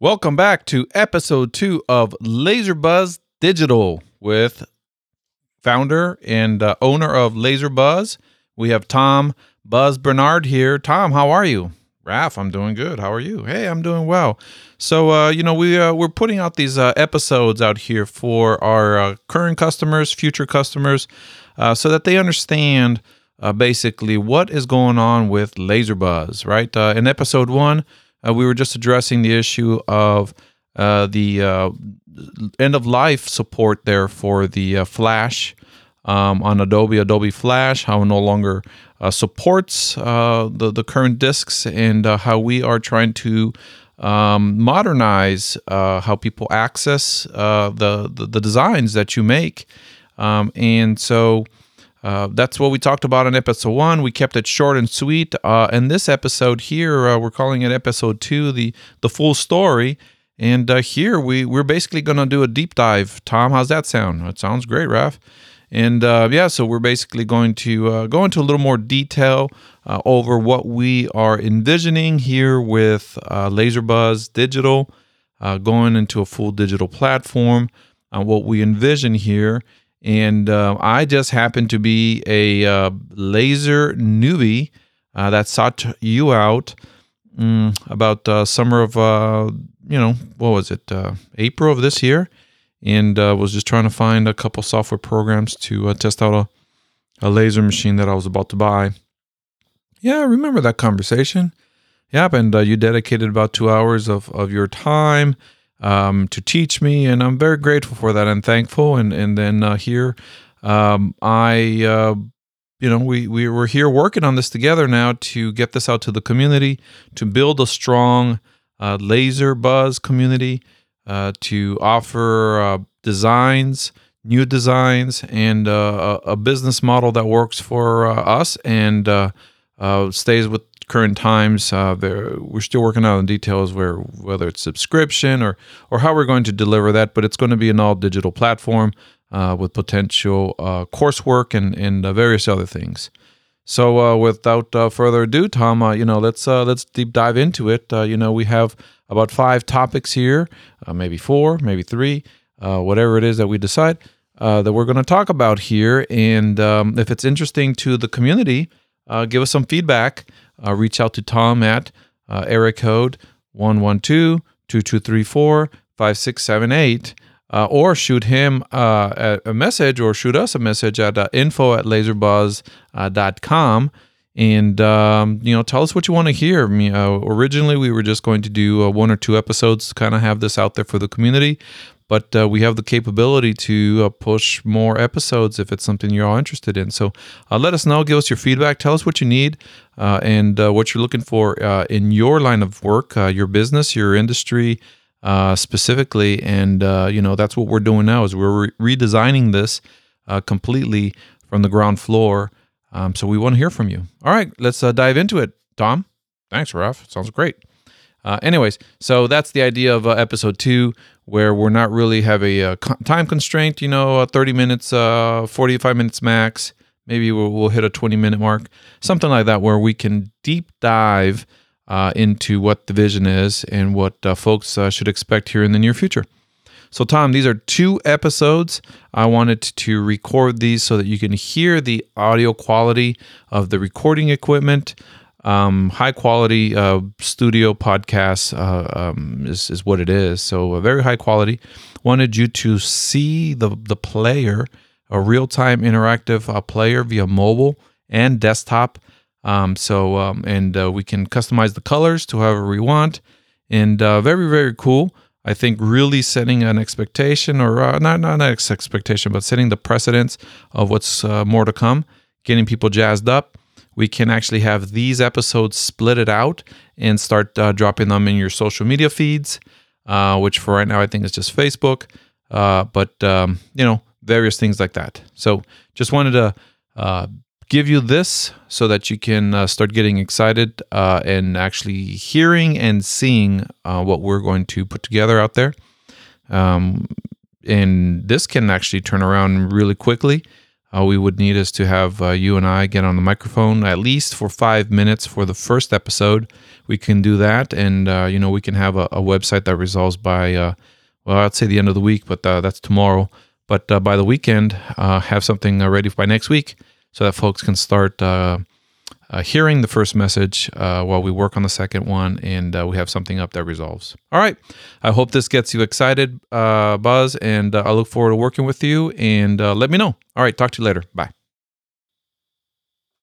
Welcome back to episode two of Laser Buzz Digital with founder and uh, owner of Laser Buzz. We have Tom Buzz Bernard here. Tom, how are you? Raf, I'm doing good. How are you? Hey, I'm doing well. So, uh, you know, we uh, we're putting out these uh, episodes out here for our uh, current customers, future customers, uh, so that they understand basically what is going on with Laser Buzz. Right? In episode one, uh, we were just addressing the issue of uh, the uh, end of life support there for the uh, Flash um, on Adobe, Adobe Flash, how it no longer uh, supports uh, the, the current disks, and how we are trying to um, modernize how people access the, the, the designs that you make. Um, and so uh, that's what we talked about in episode one. We kept it short and sweet. Uh, and this episode here, uh, we're calling it episode two, the the full story. And uh, here we we're basically gonna do a deep dive. Tom, how's that sound? It sounds great, Raf. And uh, yeah, so we're basically going to go into a little more detail over what we are envisioning here with LaserBuzz Digital, going into a full digital platform. Uh, what we envision here, and uh, I just happen to be a uh, laser newbie uh, that sought you out mm, about uh, summer of uh, you know what was it uh, April of this year, and was just trying to find a couple software programs to test out a, a laser machine that I was about to buy. Yeah, I remember that conversation. Yep, and you dedicated about two hours of, of your time um, to teach me, and I'm very grateful for that and thankful. And and then uh, here, um, I, uh, you know, we we were here working on this together now to get this out to the community, to build a strong uh, laser buzz community, uh, to offer uh, designs, new designs, and uh, a business model that works for us and stays with current times. Uh, we're still working out on details where whether it's subscription or or how we're going to deliver that, but it's going to be an all digital platform uh, with potential uh, coursework and and uh, various other things. So uh, without further ado, Tom, you know let's let's deep dive into it. You know we have about five topics here, maybe four, maybe three, whatever it is that we decide. That we're going to talk about here, and um, if it's interesting to the community, uh, give us some feedback. Uh, reach out to Tom at uh, area code 112 2234 5678. Uh, or shoot him uh, a, a message or shoot us a message at uh, info at laserbuzz.com and um, you know tell us what you want to hear uh, originally we were just going to do uh, one or two episodes to kind of have this out there for the community but uh, we have the capability to uh, push more episodes if it's something you're all interested in. So uh, let us know give us your feedback tell us what you need uh, and what you're looking for in your line of work your business your industry specifically. And you know that's what we're doing now is we're re- redesigning this completely from the ground floor um, so we want to hear from you. All right let's uh, dive into it. Tom thanks Raf. Sounds great. Uh, anyways so that's the idea of uh, episode two where we're not really have a uh, co- time constraint you know uh, 30 minutes uh, 45 minutes max. Maybe we'll, we'll hit a 20 minute mark. Something like that where we can deep dive uh, into what the vision is and what uh, folks uh, should expect here in the near future. So, Tom, these are two episodes. I wanted to record these so that you can hear the audio quality of the recording equipment. Um, high quality uh, studio podcast uh, um, is, is what it is. So, a very high quality. Wanted you to see the, the player, a real time interactive uh, player via mobile and desktop. Um, so, um, and uh, we can customize the colors to however we want. And uh, very, very cool. I think really setting an expectation, or uh, not not an expectation, but setting the precedence of what's uh, more to come, getting people jazzed up. We can actually have these episodes split it out and start uh, dropping them in your social media feeds, uh, which for right now I think is just Facebook. Uh, but um, you know, various things like that. So just wanted to uh, give you this so that you can uh, start getting excited uh, and actually hearing and seeing uh, what we're going to put together out there. Um, and this can actually turn around really quickly. uh, we would need is to have uh, you and I get on the microphone at least for five minutes for the first episode. We can do that, and uh, you know we can have a, a website that resolves by well, I'd say the end of the week, but that's tomorrow. But by the weekend, have something ready by next week so that folks can start uh, hearing the first message uh, while we work on the second one, and uh, we have something up that resolves. All right. I hope this gets you excited, uh, Buzz, and uh, I look forward to working with you. And uh, let me know. All right. Talk to you later. Bye.